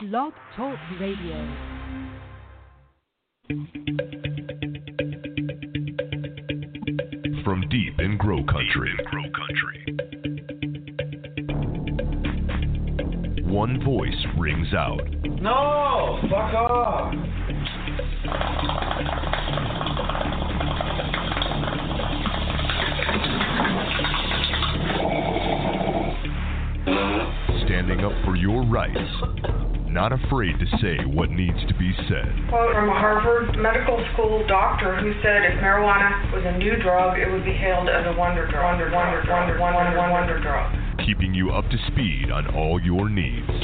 Blog Talk Radio. From deep in Grow Country. One voice rings out. No! Fuck off! Standing up for your rights. Not afraid to say what needs to be said. quote from a Harvard Medical School doctor who said if marijuana was a new drug, it would be hailed as a wonder drug. Wonder, wonder, wonder, wonder, wonder, wonder drug. Keeping you up to speed on all your needs.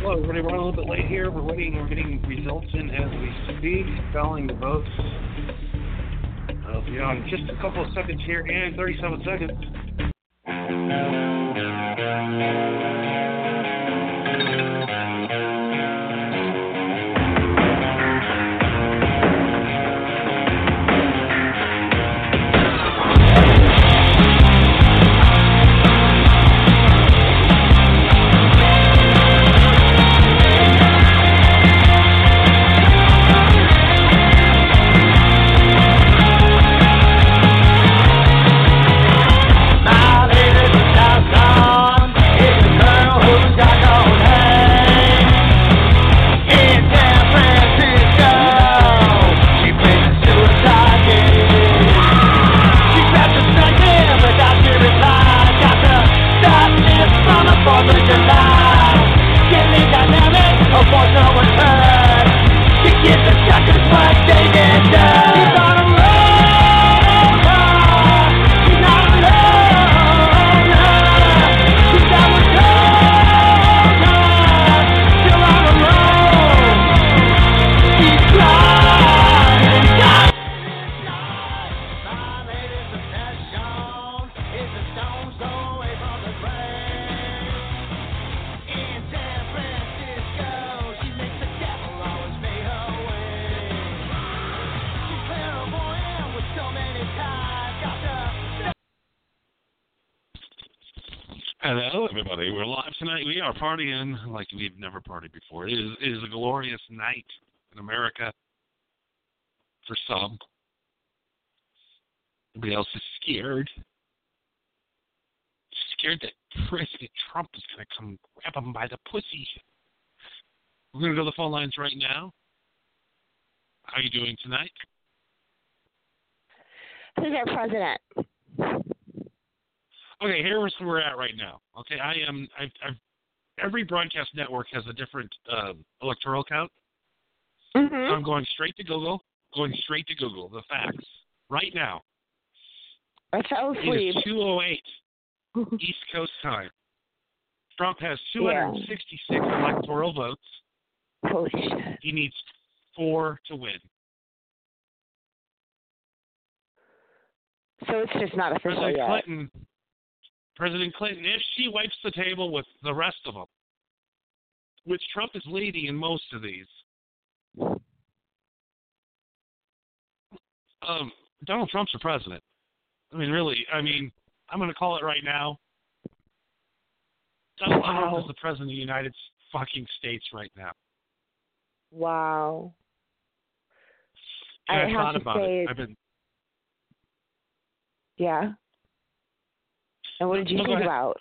Everybody. We're a little bit late here. We're waiting. We're getting results in as we speak, tallying the votes. I'll be on just a couple of seconds here, and 37 seconds. Tonight. We are partying like we've never partied before. It is, it is a glorious night in America for some. Everybody else is scared. Scared that President Trump is going to come grab them by the pussy. We're going to go to the phone lines right now. How are you doing tonight? Who's our president? Okay, here's where we're at right now. Okay, I am. I've, I've every broadcast network has a different um, electoral count. Mm-hmm. I'm going straight to Google. Going straight to Google. The facts right now. I fell asleep. is 2:08 East Coast time. Trump has 266 electoral votes. Holy shit. He needs four to win. So it's just not official President yet. Clinton. President Clinton, if she wipes the table with the rest of them, which Trump is leading in most of these, um, Donald Trump's the president. I mean, really, I mean, I'm going to call it right now. Donald Trump is the president of the United fucking States right now. Wow. And I I've have thought to about say, it. I've been yeah. And what did you No, think about?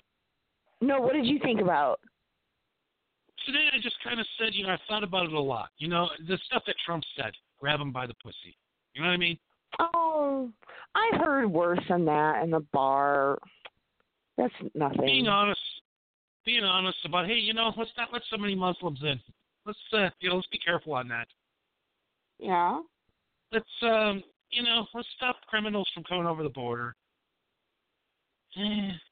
No, what did you think about? today. I just kind of said, you know, I've thought about it a lot. You know, the stuff that Trump said, grab him by the pussy. You know what I mean? Oh, I've heard worse than that in the bar. That's nothing. Being honest, being honest about, hey, you know, let's not let so many Muslims in. Let's, uh, you know, let's be careful on that. Yeah. Let's, um, you know, let's stop criminals from coming over the border. Eh.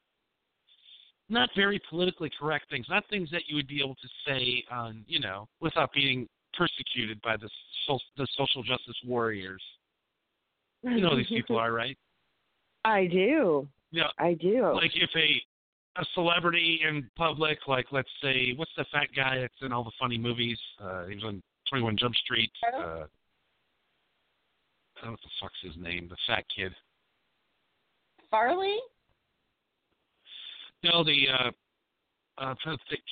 not very politically correct things, not things that you would be able to say on, you know, without being persecuted by the so, the social justice warriors. You know who these people are, right? I do. Yeah. I do. Like if a a celebrity in public, like let's say, what's the fat guy that's in all the funny movies? Uh, he was on Twenty One Jump Street. Uh, I don't know what the fuck's his name. The fat kid. Farley? No, the uh, uh, I'm trying to think.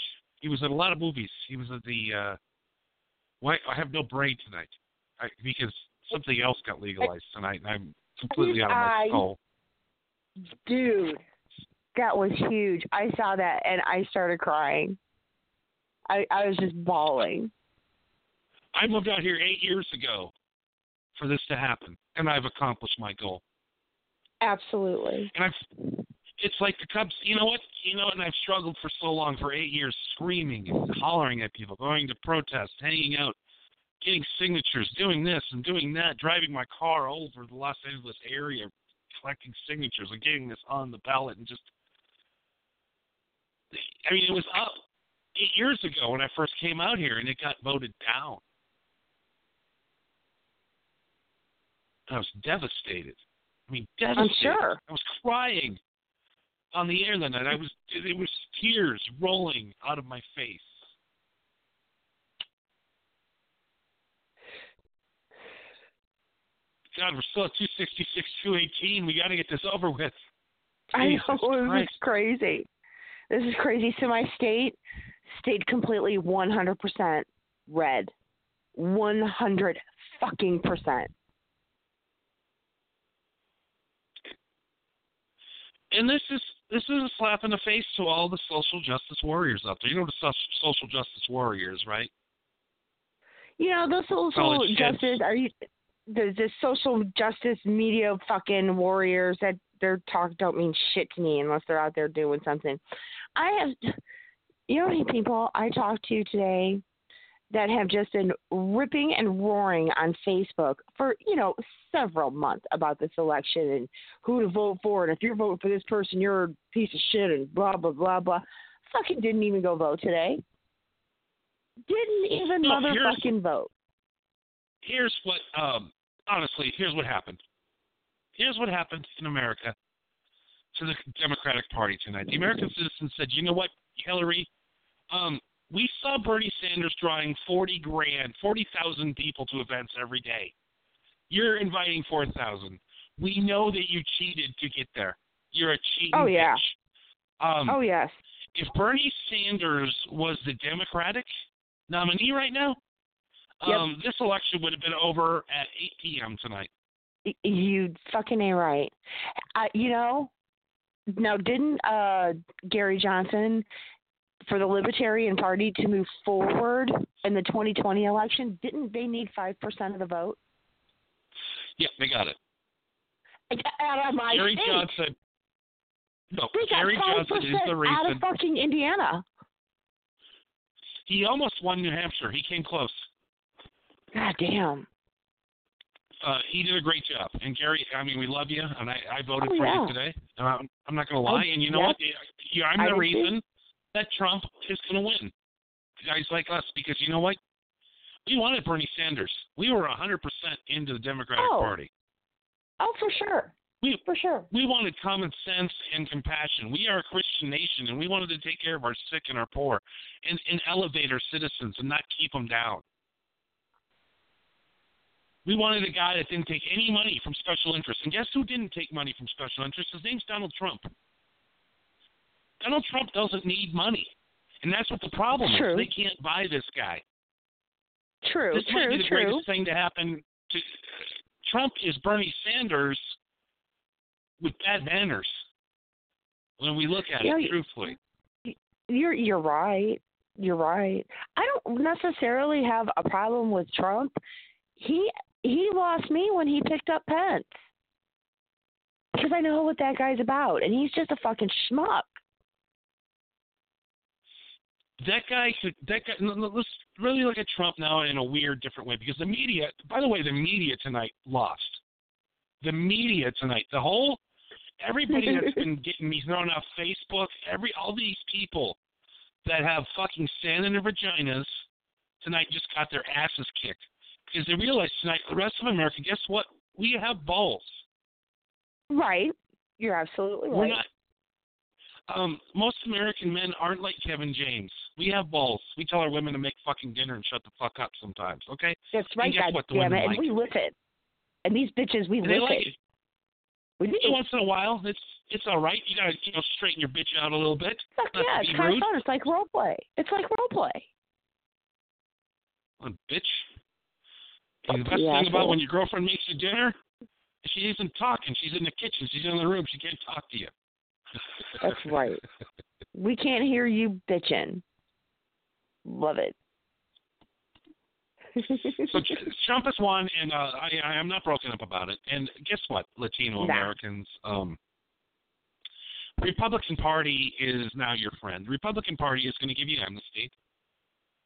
He was in a lot of movies. He was in the. Uh, why I have no brain tonight, I, because something else got legalized tonight, and I'm completely out of my skull. Dude, that was huge. I saw that and I started crying. I I was just bawling. I moved out here eight years ago for this to happen, and I've accomplished my goal. Absolutely. And I've, it's like the Cubs. You know what? You know, and I've struggled for so long, for eight years, screaming and hollering at people, going to protests, hanging out, getting signatures, doing this and doing that, driving my car all over the Los Angeles area, collecting signatures and getting this on the ballot, and just. I mean, it was up eight years ago when I first came out here, and it got voted down. I was devastated. I mean, devastated. sure. I was crying on the air that night. I was it was tears rolling out of my face. God, we're still at 266, 218. We got to get this over with. I know Jesus it was crazy. This is crazy. So my state stayed completely 100% red. 100 fucking percent. And this is this is a slap in the face to all the social justice warriors out there. You know the social justice warriors, right? You know, those social College kids. justice are you the the social justice media fucking warriors that their talk don't mean shit to me unless they're out there doing something. I have you know how many people I talked to today that have just been ripping and roaring on Facebook for, you know, several months about this election and who to vote for and if you're voting for this person you're a piece of shit and blah blah blah blah. Fucking didn't even go vote today. Didn't even motherfucking vote. here's what um honestly here's what happened here's what happened in america to the democratic party tonight the american citizens said you know what hillary um we saw bernie sanders drawing forty grand forty thousand people to events every day you're inviting four thousand we know that you cheated to get there you're a cheating Oh, yeah. bitch. um oh yes. if Bernie Sanders was the Democratic nominee right now, Yep. um, this election would have been over at 8 p.m. tonight. You fucking a right. Uh, you know, now didn't uh Gary Johnson for the Libertarian Party to move forward in the 2020 election? Didn't they need five percent of the vote? Yeah, they got it. Out of my Gary state. Johnson. No, They got Gary Johnson is the out of fucking Indiana. He almost won New Hampshire. He came close. God damn. Uh, he did a great job. And Gary, I mean, we love you, and I, I voted Oh, for yeah. you today. Um, I'm not going to lie. Oh, and you know yeah. what? Yeah, I'm the did too. That Trump is going to win. Guys like us, because you know what? We wanted Bernie Sanders. We were 100% into the Democratic Oh. Party. Oh, for sure. We For sure. we wanted common sense and compassion. We are a Christian nation, and we wanted to take care of our sick and our poor, and, and elevate our citizens and not keep them down. We wanted a guy that didn't take any money from special interests. And guess who didn't take money from special interests? His name's Donald Trump. Donald Trump doesn't need money. And that's what the problem True. is. They can't buy this guy. True, this might true, be the true. greatest thing to happen to Trump is Bernie Sanders with bad manners. When we look at Yeah, it truthfully. You're you're right. You're right. I don't necessarily have a problem with Trump. He he lost me when he picked up Pence. Because I know what that guy's about and he's just a fucking schmuck. That guy could that guy no, no, let's really look at Trump now in a weird different way because the media by the way, the media tonight lost. The media tonight, the whole everybody that's been getting me thrown off Facebook, every all these people that have fucking sand in their vaginas tonight just got their asses kicked because they realized tonight the rest of America, guess what? We have balls. Right. You're absolutely right. We're not. Um, most American men aren't like Kevin James. We have balls. We tell our women to make fucking dinner and shut the fuck up sometimes. Okay. That's right, guess God what? The damn women it. like and we listen. And these bitches, we And they like it. We do. Once in a while, it's it's all right. You gotta you know straighten your bitch out a little bit. Fuck Not yeah, it's kind rude. of fun. It's like role play. It's like role play. Oh, bitch. And the best Yeah, thing about when your girlfriend makes you dinner, she isn't talking. She's in the kitchen. She's in the room. She can't talk to you. That's right. We can't hear you bitching. Love it. so Tr- Trump has won, and uh, I, I am not broken up about it. And guess what, Latino Nah. Americans? Um, Republican Party is now your friend. The Republican Party is going to give you amnesty.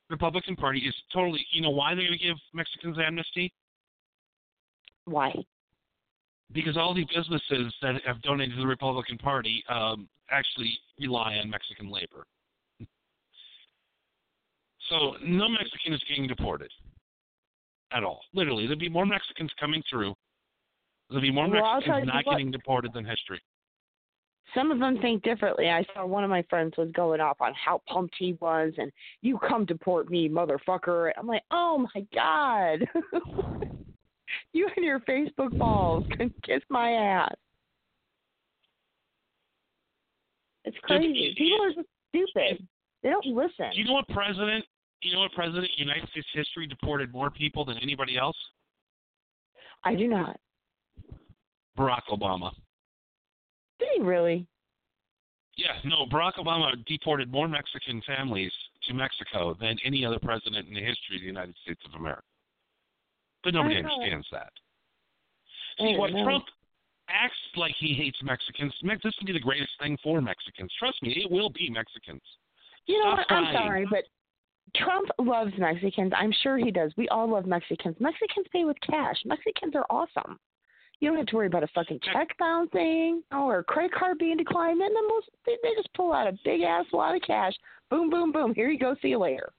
Republican Party is totally. You know why they're going to give Mexicans amnesty? Why? Because all the businesses that have donated to the Republican Party um, actually rely on Mexican labor. So no Mexican is getting deported at all. Literally, there'll be more Mexicans coming through. There'll be more Well, Mexicans not what. getting deported than history. Some of them think differently. I saw one of my friends was going off on how pumped he was, and you come deport me, motherfucker. I'm like, oh my god, you and your Facebook balls can kiss my ass. It's crazy. People are just stupid. They don't listen. Do you know what president? You know what president in United States history deported more people than anybody else? I do not. Barack Obama. Did he really? Yeah, no, Barack Obama deported more Mexican families to Mexico than any other president in the history of the United States of America. But nobody understands that. See, what know. Trump acts like he hates Mexicans, this will be the greatest thing for Mexicans. Trust me, it will be Mexicans. You know Stop what? I'm sorry, but Trump loves Mexicans. I'm sure he does. We all love Mexicans. Mexicans pay with cash. Mexicans are awesome. You don't have to worry about a fucking check bouncing or a credit card being declined. Then the most they, they just pull out a big ass wad of cash. Boom, boom, boom. Here you go. See you later.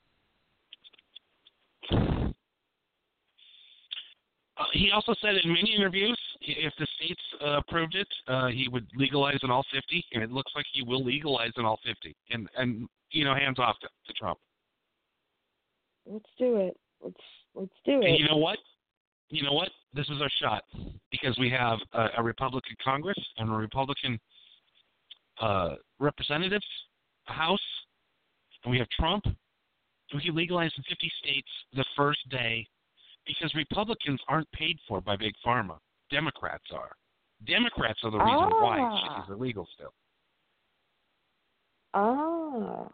Uh, he also said in many interviews, if the states uh, approved it, uh, he would legalize in all 50, and it looks like he will legalize in all 50. And and you know, hands off to, to Trump. Let's do it. Let's let's do it. And you know what? You know what? This is our shot because we have a, a Republican Congress and a Republican uh, representatives, House, and we have Trump. We can legalize in 50 states the first day because Republicans aren't paid for by big pharma. Democrats are. Democrats are the reason why Ah. shit is illegal still. Ah.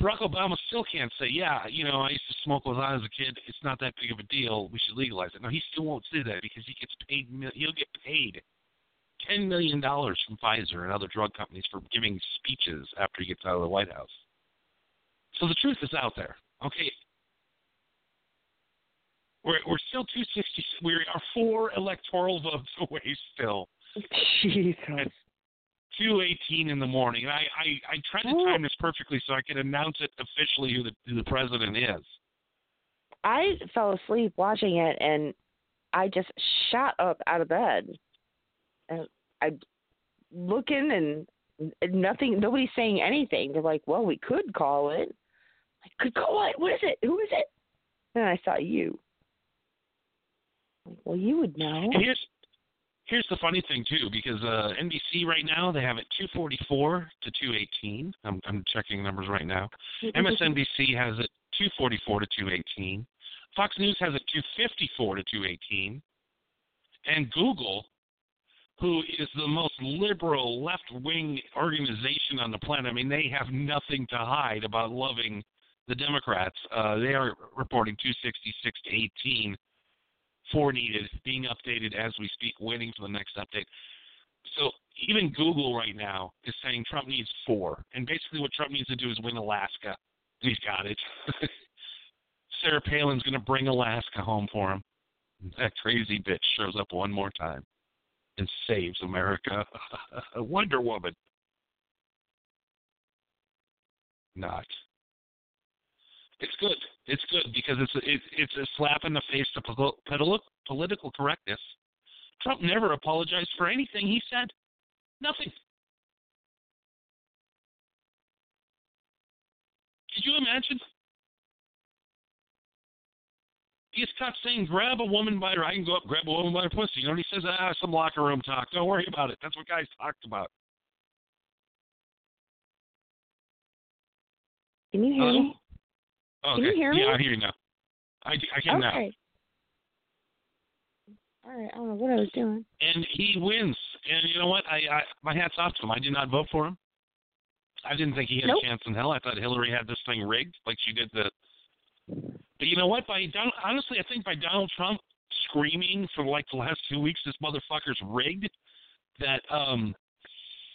Barack Obama still can't say, yeah, you know, I used to smoke when I was a kid. It's not that big of a deal. We should legalize it. No, he still won't say that because he gets paid. mil- He'll get paid ten million dollars from Pfizer and other drug companies for giving speeches after he gets out of the White House. So the truth is out there. Okay, we're we're still two sixty. We are four electoral votes away still. Jesus. Two eighteen in the morning. And I, I I tried to time this perfectly so I could announce it officially who the who the president is. I fell asleep watching it and I just shot up out of bed. And I looking and and nothing nobody's saying anything. They're like, Well, we could call it. I could call it. What is it? Who is it? And I saw you. Well you would know. And here's here's the funny thing too, because uh, NBC right now they have it 244 to 218. I'm I'm checking numbers right now. MSNBC has it 244 to 218. Fox News has it 254 to 218. And Google, who is the most liberal left wing organization on the planet, I mean, they have nothing to hide about loving the Democrats. Uh, they are reporting 266 to 18 for needed, being updated as we speak, waiting for the next update. So even Google right now is saying Trump needs four. And basically what Trump needs to do is win Alaska. He's got it. Sarah Palin's going to bring Alaska home for him. That crazy bitch shows up one more time. and saves America. Wonder Woman. Not. It's good. It's good because it's a, it, it's a slap in the face to pol- political correctness. Trump never apologized for anything he said. Nothing. Could you imagine? He kept saying, grab a woman by her. I can go up, grab a woman by her pussy. You know what he says? Ah, some locker room talk. Don't worry about it. That's what guys talked about. Can you hear Hello? me? Okay. Can you hear me? Yeah, I hear you now. I, I can now. okay. All right. I don't know what I was doing. And he wins. And you know what? I, I my hat's off to him. I did not vote for him. I didn't think he had Nope. a chance in hell. I thought Hillary had this thing rigged, like she did the. But you know what? By Don- honestly, I think by Donald Trump screaming for like the last two weeks, this motherfucker's rigged. That um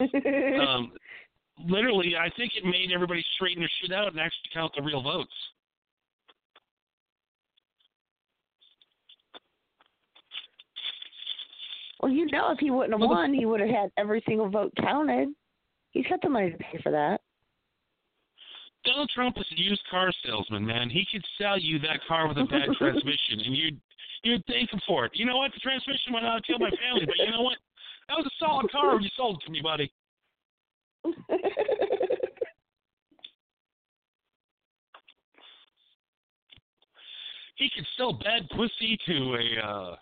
um literally, I think it made everybody straighten their shit out and actually count the real votes. Well, you know, if he wouldn't have Well, won, he would have had every single vote counted. He's got the money to pay for that. Donald Trump is a used car salesman, man. He could sell you that car with a bad transmission, and you'd you'd thank him for it. You know what? The transmission went out and killed my family, but you know what? That was a solid car you sold it to me, buddy. He could sell bad pussy to a uh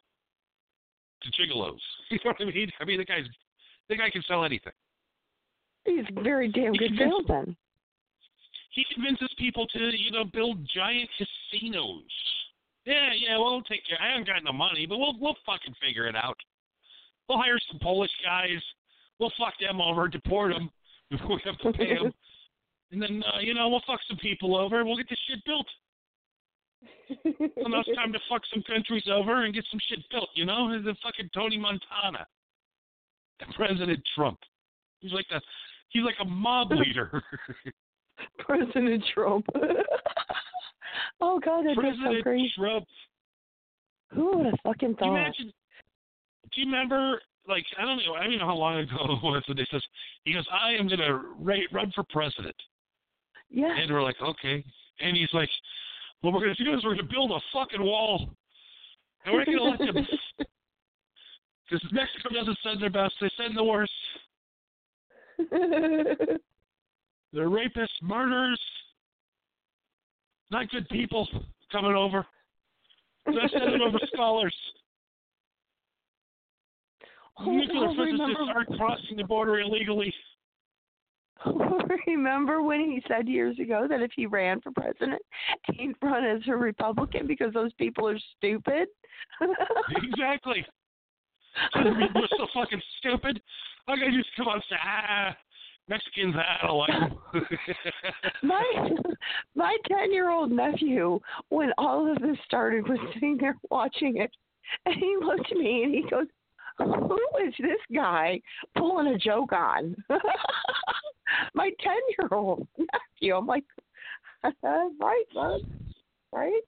to gigolos. You know what I mean? I mean, the guy's the guy can sell anything. He's very damn He good salesman. He convinces people to, you know, build giant casinos. Yeah, yeah, we'll take care. I haven't got no money, but we'll we'll fucking figure it out. We'll hire some Polish guys. We'll fuck them over, deport them if we have to pay them, and then uh, you know we'll fuck some people over. and We'll get this shit built. And now it's time to fuck some countries over and get some shit built. You know, the fucking Tony Montana, President Trump. He's like a he's like a mob leader. President Trump. oh God, that's so President crazy. Trump. Who would have fucking Do you thought? imagine? Do you remember? Like I don't know. I don't know how long ago it was when they says he goes, "I am gonna ra- run for president," Yeah. and we're like, "Okay," and he's like, "What we're gonna do is we're gonna build a fucking wall, and we're gonna let them." Because Mexico doesn't send their best; they send the worst. They're rapists, murderers, not good people coming over. Just send them over scholars. Oh, Nuclear physicists aren't crossing the border illegally. remember when he said years ago that if he ran for president, he'd run as a Republican because those people are stupid? exactly. We're so fucking stupid. I just come out and say, ah, Mexicans, I don't like them. my my ten year old nephew, when all of this started, was sitting there watching it, and he looked at me and he goes, "Who is this guy pulling a joke on?" my ten year old nephew. I'm like, right, bud, right?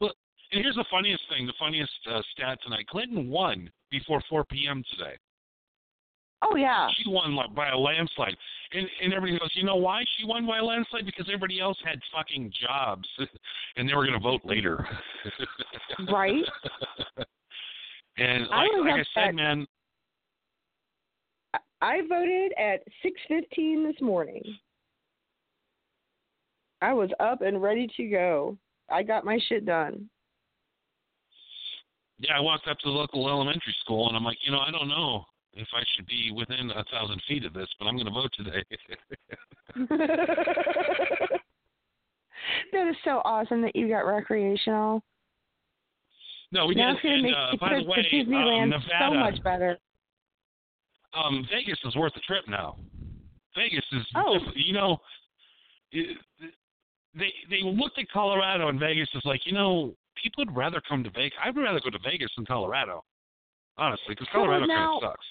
Well and here's the funniest thing, the funniest uh, stat tonight. Clinton won before 4 p.m. today. Oh yeah. She won like, by a landslide. And, and everybody goes, you know why she won by a landslide? Because everybody else had fucking jobs, and they were going to vote later. Right. And like, was like I said, man, I voted at six fifteen this morning. I was up and ready to go. I got my shit done. yeah, I walked up to the local elementary school, and I'm like, you know, I don't know if I should be within a thousand feet of this, but I'm going to vote today. that is so awesome that you got recreational. No, we now did. And make uh, the by the way, to Disneyland um, Nevada, so much better. um, Vegas is worth the trip now. Vegas is, Oh. you know, it, they they looked at Colorado and Vegas is like, you know, people would rather come to Vegas. I'd rather go to Vegas than Colorado, honestly, because So Colorado kind of sucks.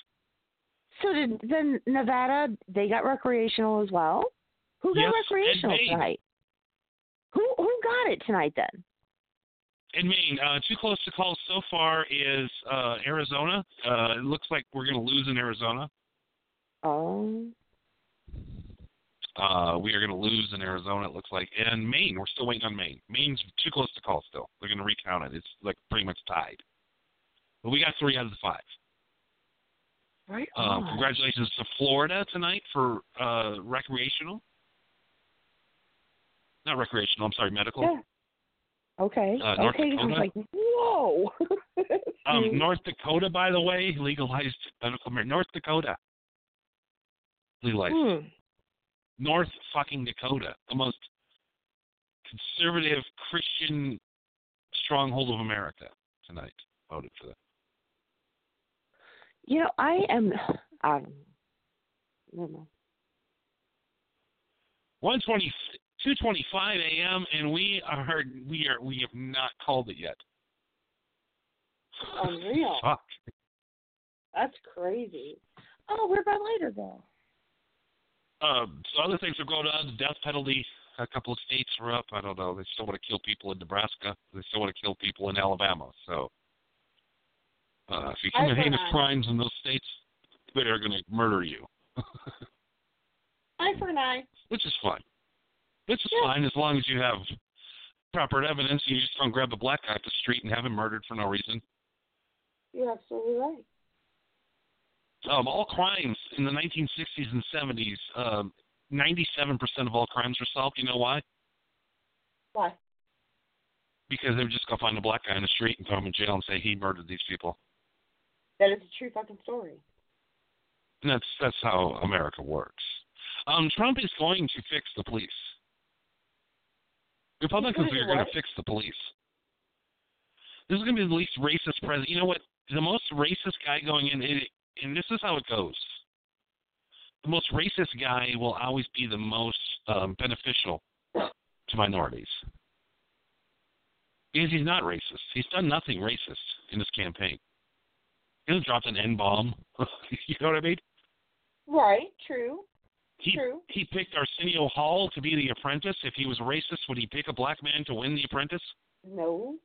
So did then Nevada they got recreational as well? Who got Yes, recreational tonight? Who who got it tonight then? In Maine, uh, too close to call so far is uh, Arizona. Uh, it looks like we're going to lose in Arizona. Oh. Uh, we are going to lose in Arizona. It looks like, and Maine. We're still waiting on Maine. Maine's too close to call. Still, they're going to recount it. It's like pretty much tied. But we got three out of the five. Right Uh, congratulations to Florida tonight for uh, recreational. Not recreational. I'm sorry, medical. Yeah. Okay. Uh, North okay. I was Dakota? like, whoa. Um, North Dakota, by the way, legalized medical marijuana. North Dakota legalized. Hmm. North fucking Dakota, the most conservative Christian stronghold of America tonight voted for that. You know, I am. Um, never mind. 120, 2:25 a.m. and we are we are we have not called it yet. Unreal. Fuck. That's crazy. Oh, where'd my lighter go? Um, so other things are going on. The death penalty. A couple of states are up. I don't know. They still want to kill people in Nebraska. They still want to kill people in Alabama. So uh, if you commit heinous crimes in those states, they are going to murder you, Eye for an eye. which is fine. Which is Yeah. fine as long as you have proper evidence. and You just don't grab a black guy off the street and have him murdered for no reason. You're absolutely right. um, all crimes in the 1960s and 70s, um, 97% of all crimes were solved. You know why? Why? Because they would just go find a black guy in the street and throw him in jail and say he murdered these people. That is a true fucking story. And that's that's how America works. Um, Trump is going to fix the police. Republicans are going to fix the police. This is going to be the least racist president. You know what? The most racist guy going in, and and this is how it goes. The most racist guy will always be the most um, beneficial to minorities. Because he's not racist. He's done nothing racist in this campaign. He hasn't dropped an N bomb. you know what I mean? Right. True. He True. he picked Arsenio Hall to be the apprentice. If he was racist, would he pick a black man to win the apprentice? No.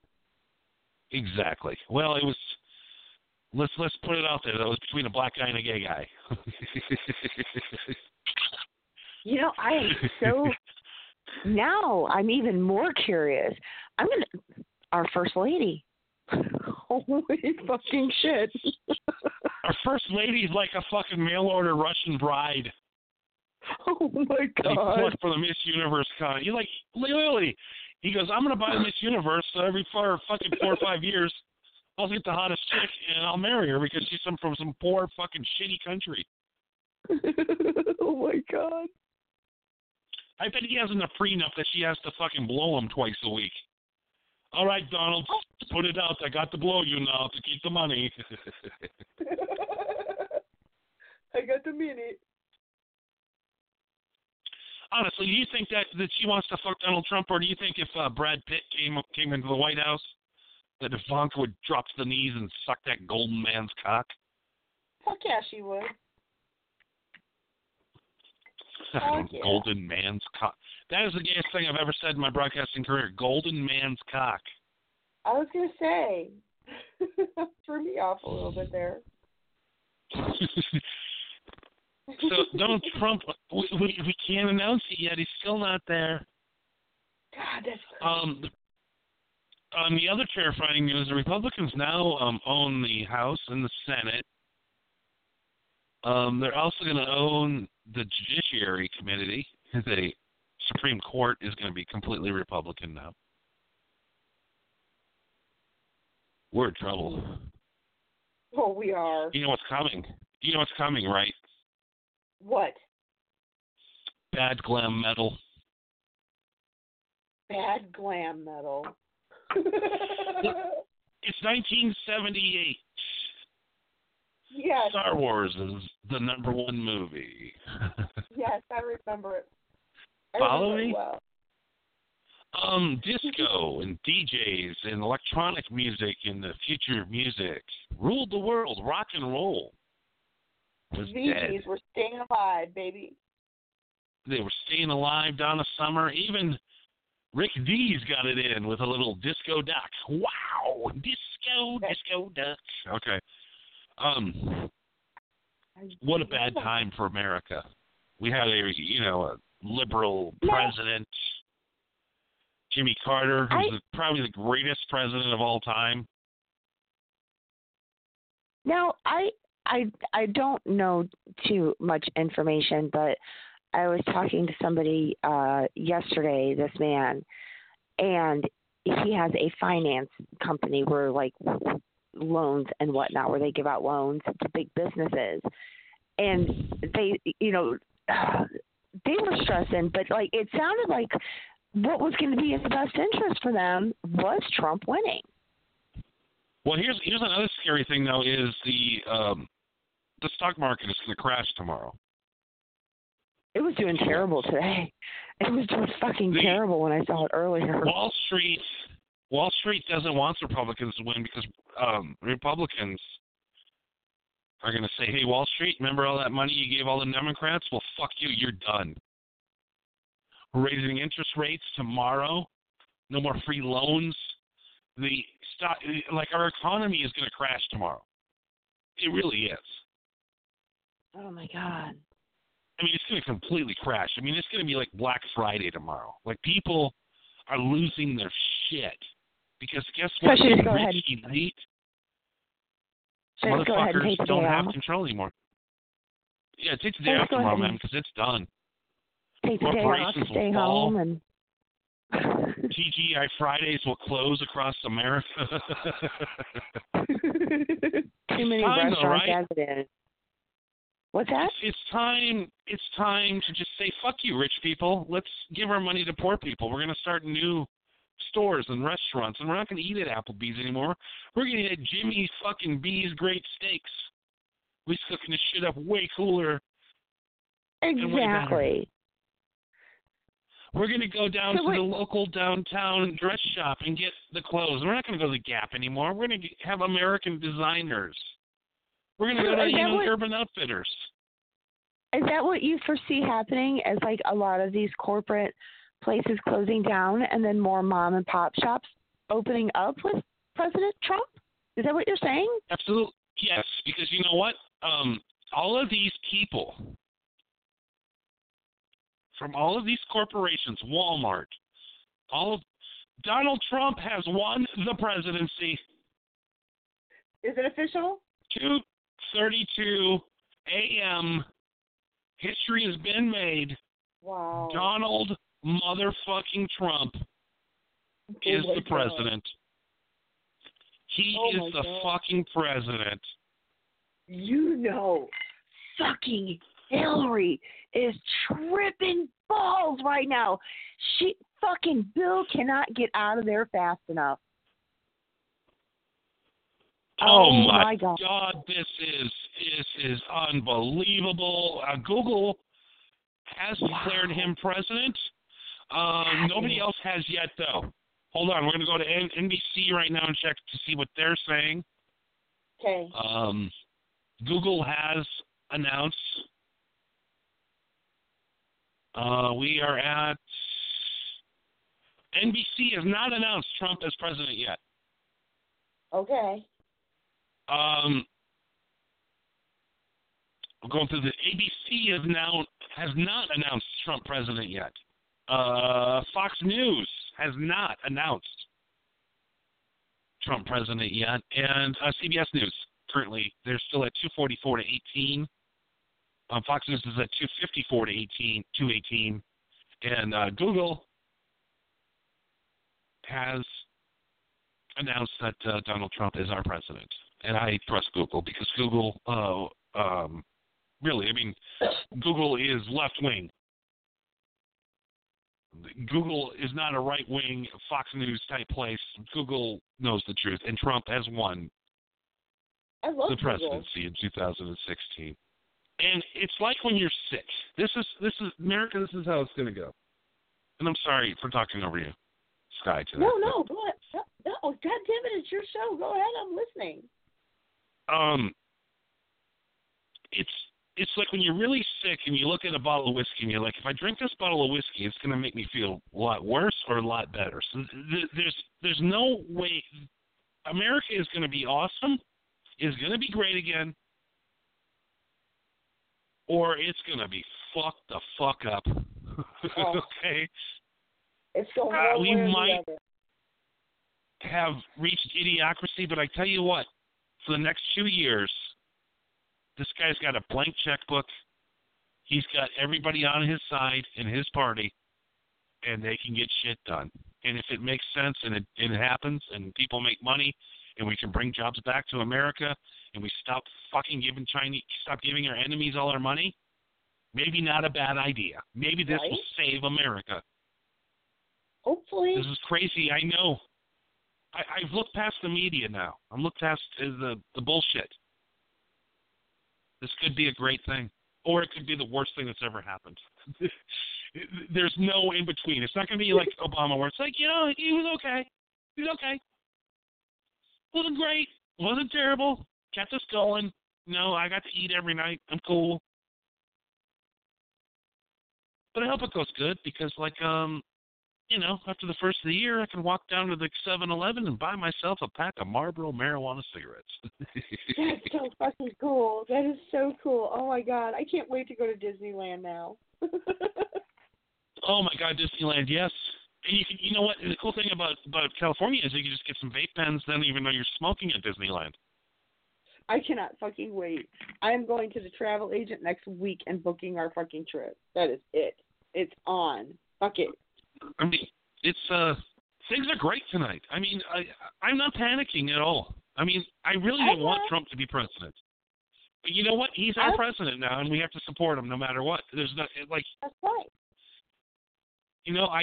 Exactly. Well, it was. Let's let's put it out there. That was between a black guy and a gay guy. You know, I am so now I'm even more curious. I'm gonna our first lady. Holy fucking shit. Our first lady's like a fucking mail order Russian bride. oh my That he god. plucked for the Miss Universe con. You're like literally. He goes, I'm gonna buy the Miss Universe so every four fucking four or five years. I'll get the hottest chick and I'll marry her because she's some from some poor fucking shitty country. oh my god. I bet he has enough prenup that she has to fucking blow him twice a week. All right, Donald, oh. put it out. I got to blow you now to keep the money. I got the minute. Honestly, do you think that that she wants to fuck Donald Trump, or do you think if uh, Brad Pitt came came into the White House, that Ivanka would drop to the knees and suck that golden man's cock? Fuck yeah, she would. Yeah. Golden man's cock. That is the gayest thing I've ever said in my broadcasting career. Golden man's cock. I was gonna say. Threw me off a little bit there. so Donald Trump, we, we we can't announce it yet. He's still not there. God, that's. Um, on the other terrifying news, the Republicans now um, own the House and the Senate. Um, they're also going to own the Judiciary Committee. The Supreme Court is going to be completely Republican now. We're in trouble. oh, we are. You know what's coming. You know what's coming, right? What? Bad glam metal. Bad glam metal. It's 1978. yes, Star Wars is the number one movie. yes, I remember it. I Follow remember it? Well. um, disco and DJs and electronic music and the future music ruled the world. Rock and roll was Bee dead. Were staying alive, baby. They were staying alive. Donna Summer, even Rick Dees got it in with a little disco duck. Wow, disco, disco duck. Okay. Um, what a bad time for America. We had a you know a liberal president, Jimmy Carter, who's I- the, probably the greatest president of all time. Now, I I I don't know too much information, but I was talking to somebody uh yesterday, this man, and he has a finance company where like loans and whatnot, where they give out loans to big businesses, and they, you know, they were stressing, but like it sounded like what was going to be in the best interest for them was Trump winning. Well, here's here's another scary thing though is the um, the stock market is going to crash tomorrow. It was doing terrible today. It was doing fucking The- terrible when I saw it earlier. Wall Street Wall Street doesn't want Republicans to win because um, Republicans are going to say, "Hey, Wall Street, remember all that money you gave all the Democrats? Well, fuck you, you're done." We're raising interest rates tomorrow. No more free loans. The stock, like our economy, is going to crash tomorrow. It really is. Oh my god. I mean, it's going to completely crash. I mean, it's going to be like Black Friday tomorrow. Like people are losing their shit because guess what? The rich ahead elite ahead motherfuckers don't have control anymore. Yeah, take the day off tomorrow, man, because it's done. Take the day off, stay home, and TGI Fridays will close across America. too many time, though, restaurants right? as it is. What's that? it's, it's time. It's time to just say fuck you, rich people. Let's give our money to poor people. We're gonna start new stores and restaurants, and we're not gonna eat at Applebee's anymore. We're gonna eat at Jimmy's fucking B's Great Steaks. We're cooking this shit up way cooler. and way better. Exactly. We're gonna go down So to the local downtown dress shop and get the clothes. We're not gonna go to the Gap anymore. We're gonna have American designers. We're gonna go to is you that know what- Urban Outfitters. Is that what you foresee happening as like a lot of these corporate places closing down and then more mom and pop shops opening up with President Trump? Is that what you're saying? Absolutely. Yes, because you know what? Um, all of these people from all of these corporations, Walmart, all of Donald Trump has won the presidency. Is it official? 2:32 a.m. History has been made. Wow. Donald motherfucking Trump oh is my the God. president. He Oh is the God. fucking president. You know, fucking Hillary is tripping balls right now. She fucking Bill cannot get out of there fast enough. Oh, Oh, my, my God. this is this is unbelievable. Uh, Google has declared him president. Um, nobody else has yet, though. Hold on, we're going to go to N- NBC right now and check to see what they're saying. Okay. Um, Google has announced. Uh, we are at. NBC has not announced Trump as president yet. Okay. Um, we're going through the ABC has now has not announced Trump president yet. Uh, Fox News has not announced Trump president yet, and uh, CBS News currently they're still at 244 to 18. Um, Fox News is at 254 to 18, 218, and uh, Google has announced that uh, Donald Trump is our president, and I trust Google because Google, uh, um, really, I mean, Google is left wing. Google is not a right wing Fox News type place. Google knows the truth, and Trump has won the presidency in 2016. And it's like when you're sick. This is this is America. This is how it's going to go. And I'm sorry for talking over you, Sky. Today. No, no, go ahead. No, no, God damn it, it's your show. Go ahead, I'm listening. um it's it's like when you're really sick and you look at a bottle of whiskey and you're like, if I drink this bottle of whiskey, it's going to make me feel a lot worse or a lot better. So th- there's there's no way. America is going to be awesome, is going to be great again, or it's going to be fucked the fuck up. Oh. okay, It's going Uh, we might- other. Have reached idiocracy, but I tell you what, for the next two years, this guy's got a blank checkbook. He's got everybody on his side in his party, and they can get shit done. And if it makes sense and it, and it happens and people make money and we can bring jobs back to America and we stop fucking giving Chinese, stop giving our enemies all our money, maybe not a bad idea. Maybe this will save America. Hopefully. This is crazy. I know. I, I've looked past the media now. I'm looked past uh, the the bullshit. This could be a great thing, or it could be the worst thing that's ever happened. There's no in between. It's not going to be like Obama, where it's like, you know, he was okay. He was okay. Wasn't great. Wasn't terrible. Kept us going. No, I got to eat every night. I'm cool. But I hope it goes good because, like, um, you know, after the first of the year, I can walk down to the 7-Eleven and buy myself a pack of Marlboro marijuana cigarettes. That's so fucking cool. That is so cool. Oh my god, I can't wait to go to Disneyland now. oh my God, Disneyland, yes. And you can, you know what? The cool thing about about California is you can just get some vape pens, then even though you're smoking at Disneyland. I cannot fucking wait. I am going to the travel agent next week and booking our fucking trip. That is it. It's on. Fuck it. I mean, it's uh, things are great tonight. I mean, I I'm not panicking at all. I mean, I really I didn't want. Trump to be president. But you know what? He's our president now, and we have to support him no matter what. There's not like That's right. you know, I,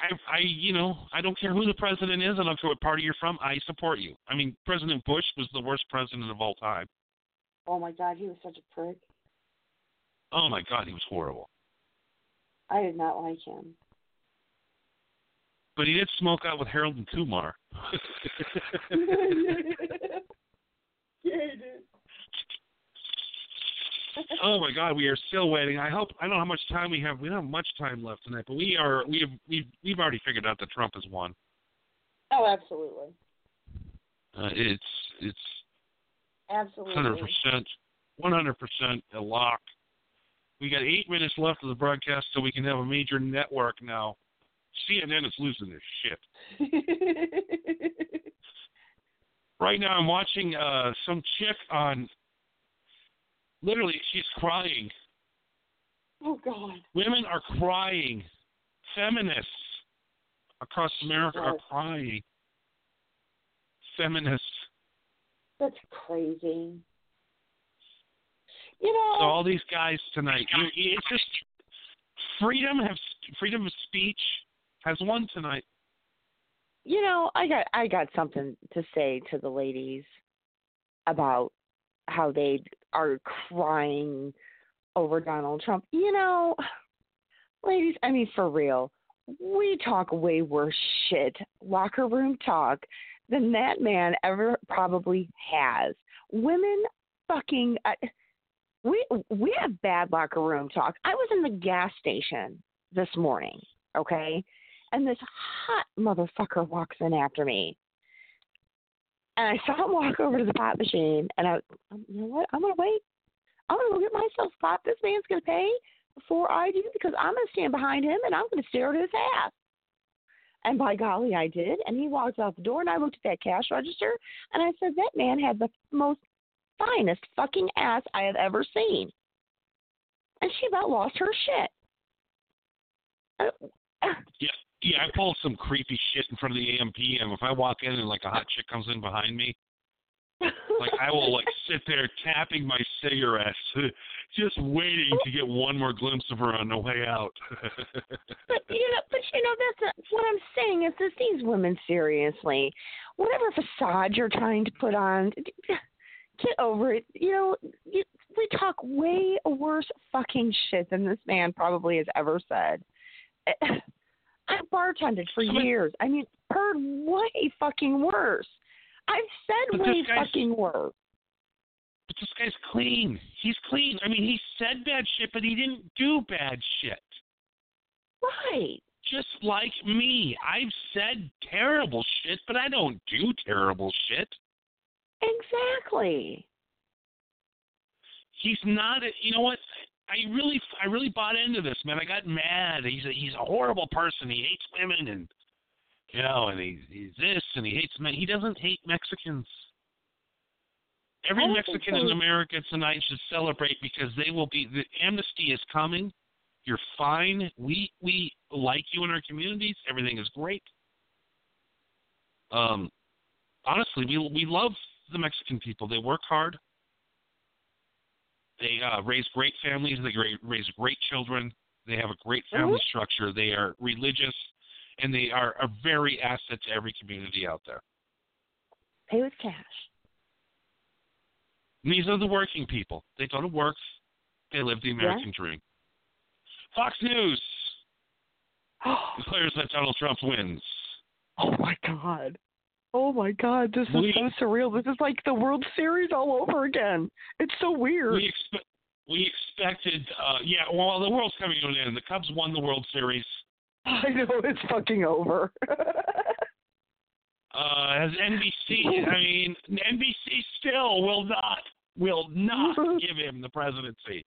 I, I, you know, I don't care who the president is. I don't care what party you're from. I support you. I mean, President Bush was the worst president of all time. Oh my god, he was such a prick. Oh my God, he was horrible. I did not like him. But he did smoke out with Harold and Kumar. yeah, he did. oh my God, we are still waiting. I hope I don't know how much time we have. We don't have much time left tonight, but we are. We have. We've. We've already figured out that Trump has won. Oh, absolutely. Uh, it's. It's Absolutely. hundred percent. One hundred percent a lock. We got eight minutes left of the broadcast, so we can have a major network now. CNN is losing their shit. Right now, I'm watching uh, some chick on. Literally, she's crying. oh god. Women are crying. Feminists across America are crying. Feminists. That's crazy. You know, So all these guys tonight, you- it's just freedom have freedom of speech has won tonight. you know, I got I got something to say to the ladies about how they are crying over Donald Trump. You know, ladies, I mean for real, we talk way worse shit, locker room talk, than that man ever probably has. Women fucking uh, we we have bad locker room talk. I was in the gas station this morning, okay? And this hot motherfucker walks in after me. And I saw him walk over to the pop machine, and I, um, you know what? I'm gonna wait. I'm gonna go get myself a pop. This man's gonna pay before I do because I'm gonna stand behind him and I'm gonna stare at his ass. And by golly, I did. And he walked out the door, and I looked at that cash register, and I said, that man had the most finest fucking ass I have ever seen. And she about lost her shit. Uh, Yeah, yeah. I pull some creepy shit in front of the AMPM. If I walk in and like a hot chick comes in behind me, like I will like sit there tapping my cigarette, just waiting to get one more glimpse of her on the way out. But you know, but you know, that's not, what I'm saying is that these women seriously. Whatever facade you're trying to put on, get over it. You know, you, we talk way worse fucking shit than this man probably has ever said. I bartended for years. I mean, heard way fucking worse. I've said But way fucking worse. But this guy's clean. He's clean. I mean, he said bad shit, but he didn't do bad shit. Right. Just like me. I've said terrible shit, but I don't do terrible shit. Exactly. He's not. A, you know what? I really, I really bought into this, man. I got mad. He's a, he's a horrible person. He hates women, and you know, and he's, he's this, and he hates men. He doesn't hate Mexicans. Every I don't think Mexican so. in America tonight should celebrate because they will be. The amnesty is coming. You're fine. We we like you in our communities. Everything is great. Um, honestly, we we love the Mexican people. They work hard. They uh, raise great families. They raise great children. They have a great family Mhm. structure. They are religious, and they are a very asset to every community out there. Pay with cash. And these are the working people. They go to work. They live the American dream. Fox News declares that Donald Trump wins. Oh my god. Oh my god, this is so surreal. This is like the World Series all over again. It's so weird. We expect. We expected, uh, yeah. Well, the World's coming to an end. The Cubs won the World Series. I know it's fucking over. Uh, has NBC? I mean, NBC still will not will not give him the presidency.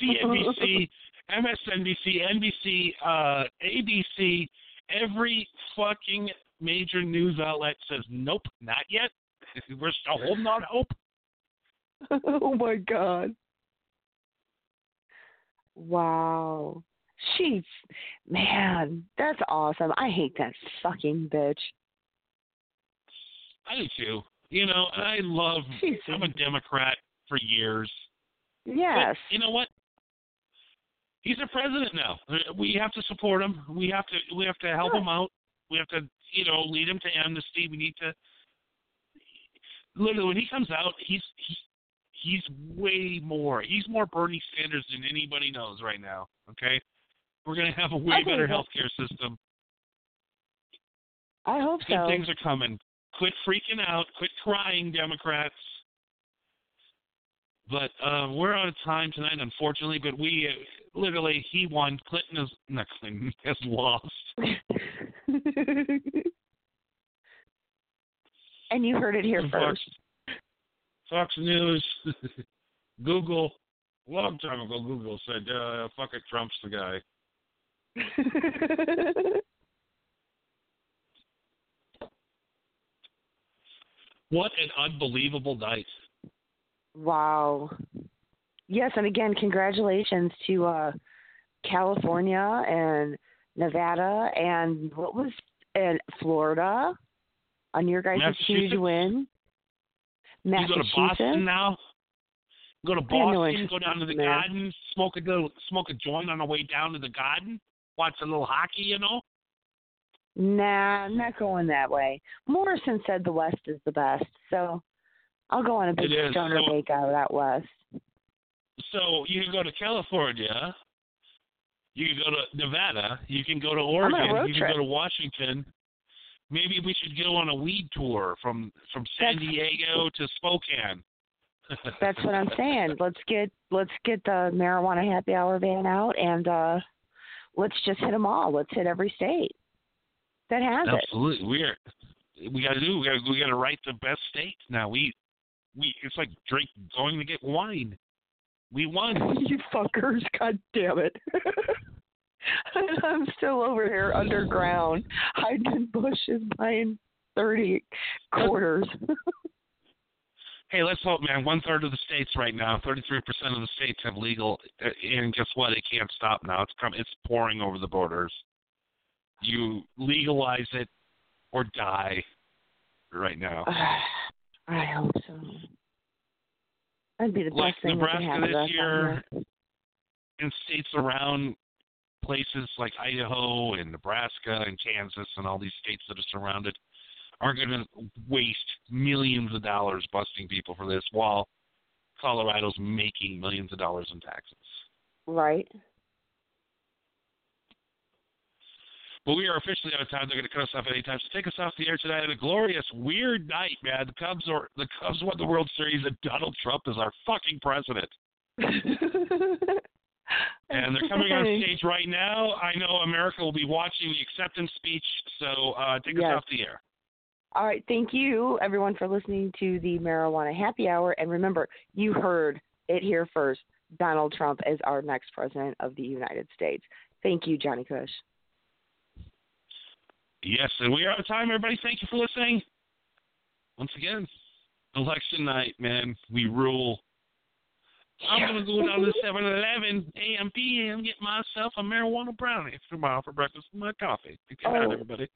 CNBC, MSNBC, NBC, uh, ABC, every fucking major news outlet says nope, not yet. We're still holding on hope. oh my god. Wow. She's man, that's awesome. I hate that fucking bitch. I do too. You know, I love. She's I'm a Democrat for years. yes. But you know what? He's a president now. We have to support him. We have to. We have to help Sure. him out. We have to, you know, lead him to amnesty. We need to. Literally, when he comes out, he's he's he's way more. He's more Bernie Sanders than anybody knows right now. Okay, we're gonna have a way I better healthcare system. I hope Good so. things are coming. Quit freaking out. Quit crying, Democrats. But uh, we're out of time tonight, unfortunately. But we literally, he won. Clinton is not Clinton has lost. and you heard it here Fox, first. Fox News, Google. A long time ago, Google said, uh, "Fuck it, Trump's the guy." What an unbelievable night! wow. Yes, and again, congratulations to uh California and Nevada and what was and Florida on your guys' huge Massachusetts? win. You go to Boston now. Go to have no Boston. Go down to the there. garden. Smoke a little, smoke a joint on the way down to the garden. Watch a little hockey. You know. Nah, I'm not going that way. Morrison said the West is the best, so I'll go on a big stoner So- bake out out west. So you can go to California. You can go to Nevada. You can go to Oregon. You can trip. go to Washington. Maybe we should go on a weed tour from from San That's- Diego to Spokane. That's what I'm saying. Let's get let's get the marijuana happy hour van out and uh let's just hit them all. Let's hit every state that has it. Absolutely, we are. We got to do. We got. We got to write the best states now. We, we. It's like drink going to get wine. We won. You fuckers! God damn it! I'm still over here underground, hiding in bushes, buying thirty quarters. Hey, let's hope, man. One third of the states right now, thirty-three percent of the states have legal, uh, and guess what? It can't stop now. It's come. It's pouring over the borders. You legalize it or die. Right now, I hope so. That'd be the like thing Nebraska happen to us this year, and states around places like Idaho and Nebraska and Kansas and all these states that are surrounded are going to waste millions of dollars busting people for this while Colorado's making millions of dollars in taxes. Right. But we are officially out of time. They're going to cut us off at any time. So take us off the air tonight. And a glorious, weird night, man. The Cubs are the Cubs won the World Series, and Donald Trump is our fucking president. and they're coming on stage right now. I know America will be watching the acceptance speech. So uh, take Yes. us off the air. All right, thank you everyone for listening to the Marijuana Happy Hour. And remember, you heard it here first. Donald Trump is our next president of the United States. Thank you, Johnny Kush. Yes, and we are out of time, everybody. Thank you for listening. Once again, election night, man. We rule. I'm gonna go down to 7-Eleven AM PM, get myself a marijuana brownie tomorrow for breakfast with my coffee. Good night, Oh. everybody.